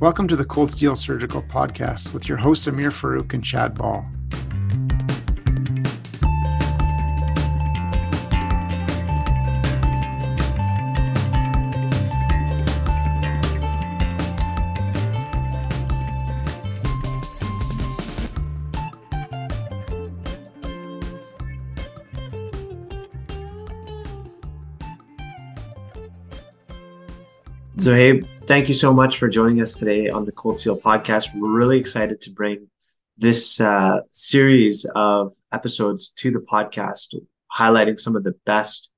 Welcome to the Cold Steel Surgical Podcast with your hosts Ameer Farooq and Chad Ball. Zuhaib, thank you so much for joining us today on the Cold Steel podcast. We're really excited to bring this uh, series of episodes to the podcast, highlighting some of the best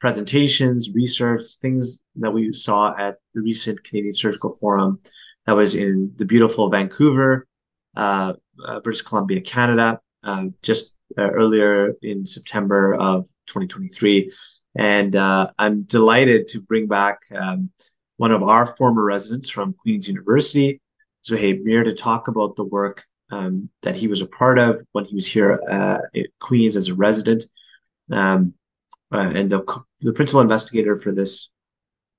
presentations, research, things that we saw at the recent Canadian Surgical Forum that was in the beautiful Vancouver, uh, uh, British Columbia, Canada, um, just uh, earlier in September of 2023. And uh, I'm delighted to bring back um, one of our former residents from Queen's University, Zuhaib Mir, to talk about the work um, that he was a part of when he was here uh, at Queen's as a resident. Um, uh, and the, the principal investigator for this,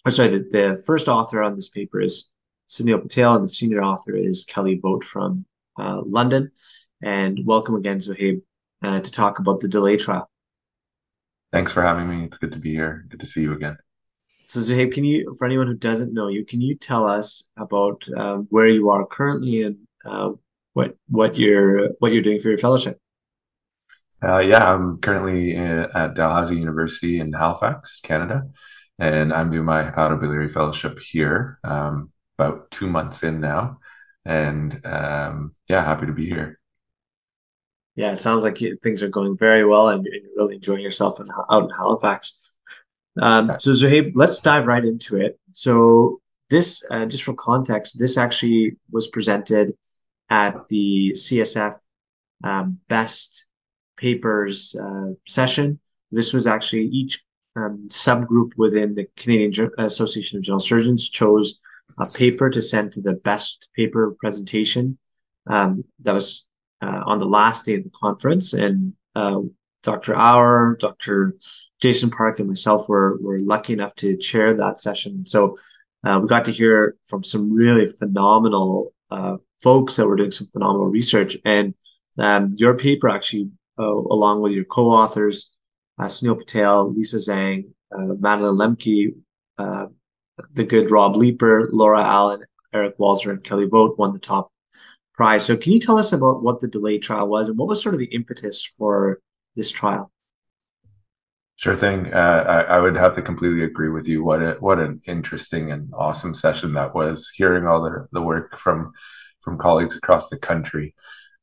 I'm sorry, the, the first author on this paper is Sunil Patel, and the senior author is Kelly Vogt from uh, London. And welcome again, Zuhaib, uh, to talk about the delay trial. Thanks for having me. It's good to be here. Good to see you again. So Zuhaib, can you, for anyone who doesn't know you, can you tell us about um, where you are currently and uh, what what you're what you're doing for your fellowship? Uh, yeah, I'm currently at Dalhousie University in Halifax, Canada, and I'm doing my hepatobiliary fellowship here. Um, about two months in now, and um, yeah, happy to be here. Yeah, it sounds like things are going very well, and you're really enjoying yourself in, out in Halifax. Um, so Zuhaib, let's dive right into it. So this, uh, just for context, this actually was presented at the CSF um, Best Papers uh, session. This was actually each um, subgroup within the Canadian Association of General Surgeons chose a paper to send to the best paper presentation. Um, that was uh, on the last day of the conference, and uh, Dr. Auer, Dr. Jason Park, and myself were, were lucky enough to chair that session. So uh, we got to hear from some really phenomenal uh, folks that were doing some phenomenal research. And um, your paper actually, uh, along with your co-authors, uh, Sunil Patel, Lisa Zhang, uh, Madeline Lemke, uh, the good Rob Leeper, Laura Allen, Eric Walser, and Kelly Vogt won the top prize. So can you tell us about what the delay trial was and what was sort of the impetus for this trial? Sure thing. Uh, I, I, would have to completely agree with you. What a, what an interesting and awesome session that was. Hearing all the, the work from from colleagues across the country.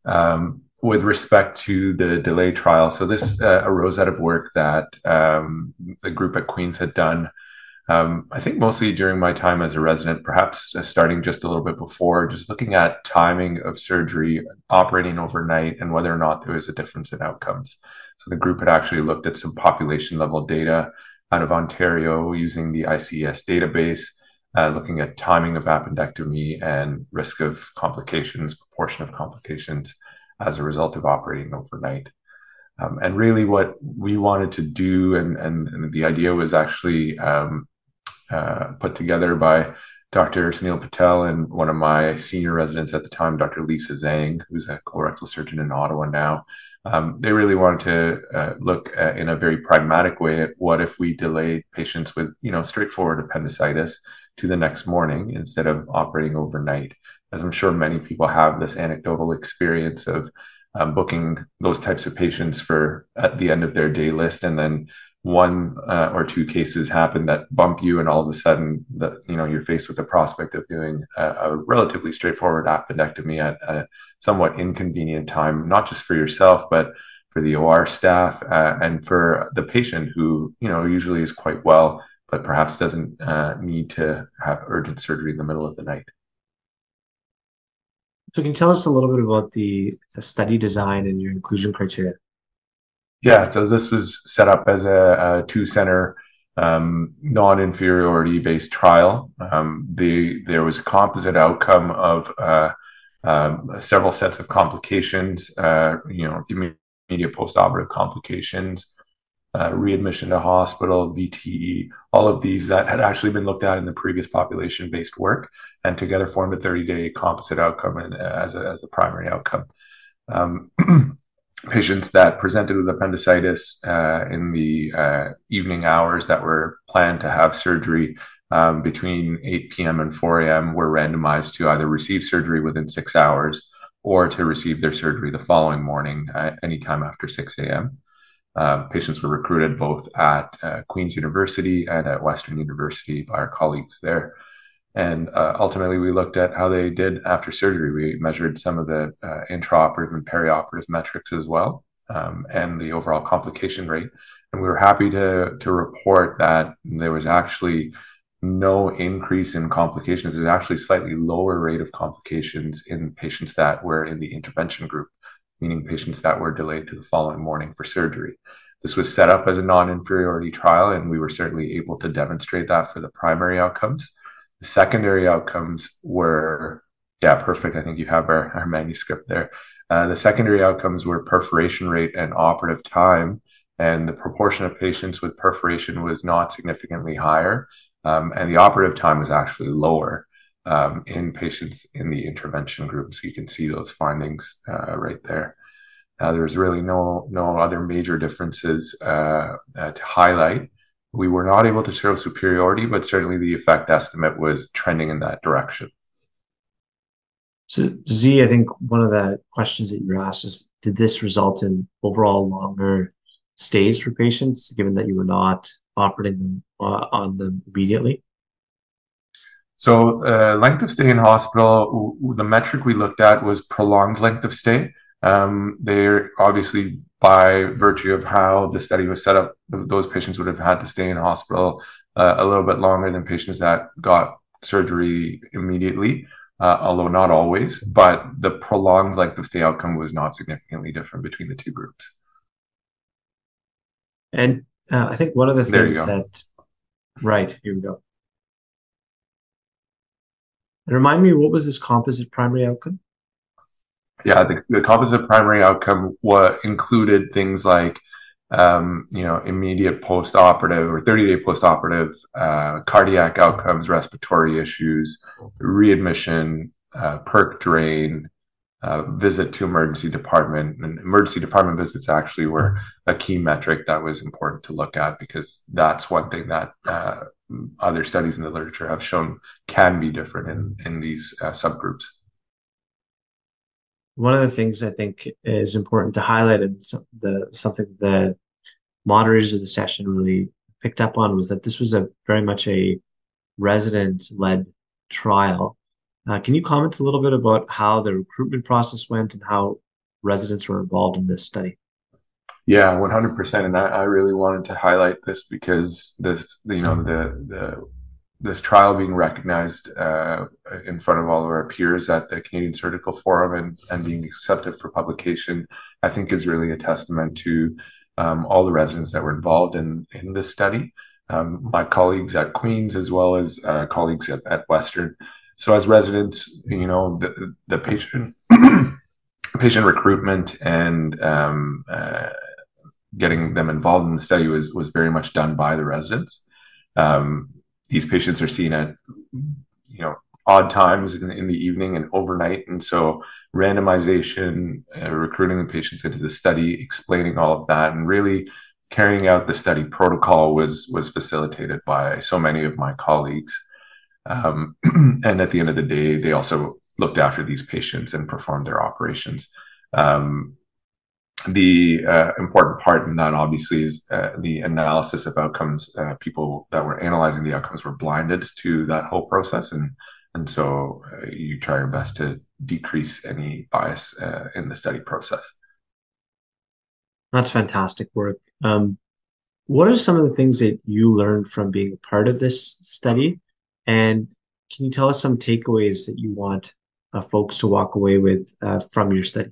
Um, with respect to the delay trial, so this uh, arose out of work that um, the group at Queens had done um, I think mostly during my time as a resident, perhaps starting just a little bit before, just looking at timing of surgery, operating overnight, and whether or not there was a difference in outcomes. So the group had actually looked at some population level data out of Ontario using the ICES database, uh, looking at timing of appendectomy and risk of complications, proportion of complications as a result of operating overnight. Um, and really, what we wanted to do, and, and, and the idea was actually um, uh, put together by Dr. Sunil Patel and one of my senior residents at the time, Dr. Lisa Zhang, who's a colorectal surgeon in Ottawa now. Um, they really wanted to uh, look at, in a very pragmatic way at what if we delayed patients with, you know, straightforward appendicitis to the next morning instead of operating overnight. As I'm sure many people have this anecdotal experience of um, booking those types of patients for at the end of their day list and then one uh, or two cases happen that bump you, and all of a sudden, that you know you're faced with the prospect of doing a, a relatively straightforward appendectomy at a somewhat inconvenient time, not just for yourself, but for the OR staff uh, and for the patient who you know usually is quite well, but perhaps doesn't uh, need to have urgent surgery in the middle of the night. So, can you tell us a little bit about the, the study design and your inclusion criteria? Yeah, so this was set up as a, a two center um, non inferiority based trial. Um, the, there was a composite outcome of uh, um, several sets of complications, uh, you know, immediate post operative complications, uh, readmission to hospital, VTE, all of these that had actually been looked at in the previous population based work and together formed a 30 day composite outcome and, uh, as, a, as a primary outcome. Um, patients that presented with appendicitis uh, in the uh, evening hours that were planned to have surgery um, between 8 p.m. and 4 a.m. were randomized to either receive surgery within six hours or to receive their surgery the following morning, uh, anytime after 6 a.m. Uh, patients were recruited both at uh, Queen's University and at Western University by our colleagues there. And uh, ultimately, we looked at how they did after surgery. We measured some of the uh, intraoperative and perioperative metrics as well, um, and the overall complication rate. And we were happy to to report that there was actually no increase in complications. There's actually slightly lower rate of complications in patients that were in the intervention group, meaning patients that were delayed to the following morning for surgery. This was set up as a non-inferiority trial, and we were certainly able to demonstrate that for the primary outcomes. The secondary outcomes were, yeah, perfect. I think you have our, our manuscript there. Uh, the secondary outcomes were perforation rate and operative time, and the proportion of patients with perforation was not significantly higher um, and the operative time was actually lower um, in patients in the intervention group. So you can see those findings uh, right there. Uh, there's really no no other major differences uh, uh, to highlight. We were not able to show superiority, but certainly the effect estimate was trending in that direction. So, Z, I think one of the questions that you were asked is Did this result in overall longer stays for patients, given that you were not operating them uh, on them immediately? So, uh, length of stay in hospital, the metric we looked at was prolonged length of stay. Um, they're obviously by virtue of how the study was set up, those patients would have had to stay in hospital uh, a little bit longer than patients that got surgery immediately, uh, although not always. But the prolonged length of stay outcome was not significantly different between the two groups. And uh, I think one of the things that, right, here we go. And remind me, what was this composite primary outcome? Yeah, the, the composite primary outcome what included things like, um, you know, immediate post-operative or 30-day post-operative uh, cardiac outcomes, respiratory issues, readmission, uh, perc drain, uh, visit to emergency department. And emergency department visits actually were a key metric that was important to look at because that's one thing that uh, other studies in the literature have shown can be different in in these uh, subgroups one of the things i think is important to highlight and the something the moderators of the session really picked up on was that this was a very much a resident led trial uh, can you comment a little bit about how the recruitment process went and how residents were involved in this study? Yeah, one hundred percent. And I, I, really wanted to highlight this because this, you know, the the this trial being recognized uh, in front of all of our peers at the Canadian Surgical Forum and and being accepted for publication, I think is really a testament to um, all the residents that were involved in in this study. Um, my colleagues at Queens as well as uh, colleagues at, at Western so as residents, you know, the, the patient patient recruitment and um, uh, getting them involved in the study was was very much done by the residents. Um, these patients are seen at you know odd times in, in, the evening and overnight, and so randomization, uh, recruiting the patients into the study, explaining all of that, and really carrying out the study protocol was was facilitated by so many of my colleagues. Um, and at the end of the day, they also looked after these patients and performed their operations. Um, the uh, important part in that obviously is uh, the analysis of outcomes. Uh, people that were analyzing the outcomes were blinded to that whole process, and and so uh, you try your best to decrease any bias uh, in the study process. That's fantastic work. Um, what are some of the things that you learned from being a part of this study and can you tell us some takeaways that you want uh, folks to walk away with from your study?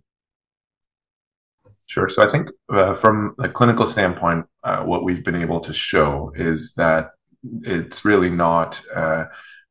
Sure. So I think uh, from a clinical standpoint, uh, what we've been able to show is that it's really not uh,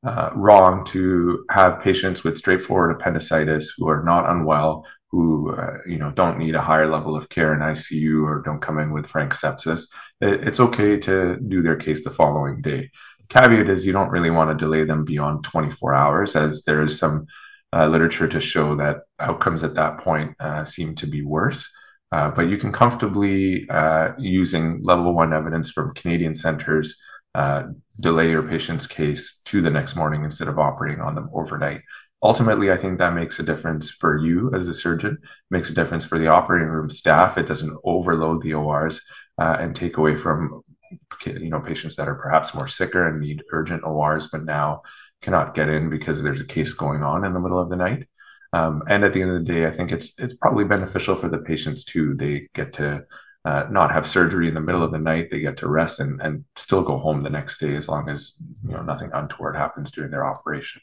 uh, wrong to have patients with straightforward appendicitis who are not unwell, who you know don't need a higher level of care in ICU or don't come in with frank sepsis. it, it's okay to do their case the following day. Caveat is you don't really want to delay them beyond 24 hours, as there is some uh, literature to show that outcomes at that point uh, seem to be worse. Uh, but you can comfortably, uh, using level one evidence from Canadian centers, uh, delay your patient's case to the next morning instead of operating on them overnight. Ultimately, I think that makes a difference for you as a surgeon, makes a difference for the operating room staff. It doesn't overload the ORs uh, and take away from you know patients that are perhaps more sicker and need urgent ORs, but now cannot get in because there's a case going on in the middle of the night. Um, and at the end of the day, I think it's it's probably beneficial for the patients too. They get to uh, not have surgery in the middle of the night. They get to rest and, and still go home the next day as long as you know nothing untoward happens during their operation.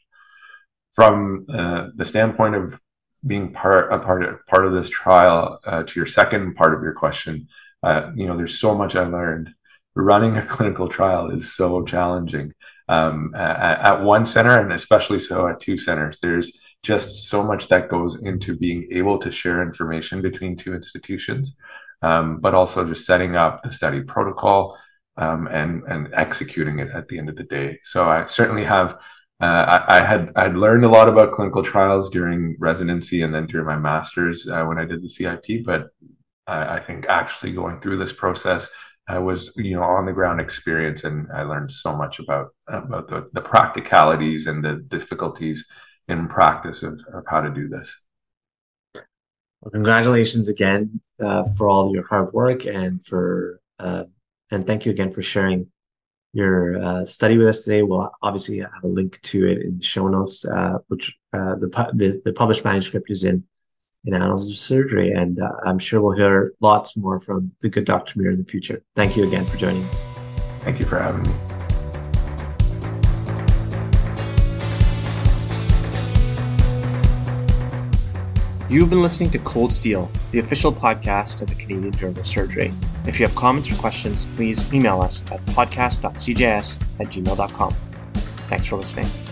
From uh, the standpoint of being part a part of, part of this trial, uh, to your second part of your question, uh, you know, there's so much I learned. Running a clinical trial is so challenging. Um, at, at one center, and especially so at two centers, there's just so much that goes into being able to share information between two institutions, um, but also just setting up the study protocol um, and and executing it at the end of the day. So I certainly have. Uh, I, I, had I'd learned a lot about clinical trials during residency and then during my master's uh, when I did the CIP, but I, I, think actually going through this process I was you know on the ground experience and I learned so much about about the, the practicalities and the difficulties in practice of, of how to do this. Well, congratulations again uh, for all your hard work and for uh, and thank you again for sharing your uh, study with us today. We'll obviously have a link to it in the show notes, uh, which uh, the, the, the published manuscript is in in Annals of Surgery, and uh, I'm sure we'll hear lots more from the good Dr. Mir in the future. Thank you again for joining us. Thank you for having me. You've been listening to Cold Steel, the official podcast of the Canadian Journal of Surgery. If you have comments or questions, please email us at podcast.cjs at gmail.com. Thanks for listening.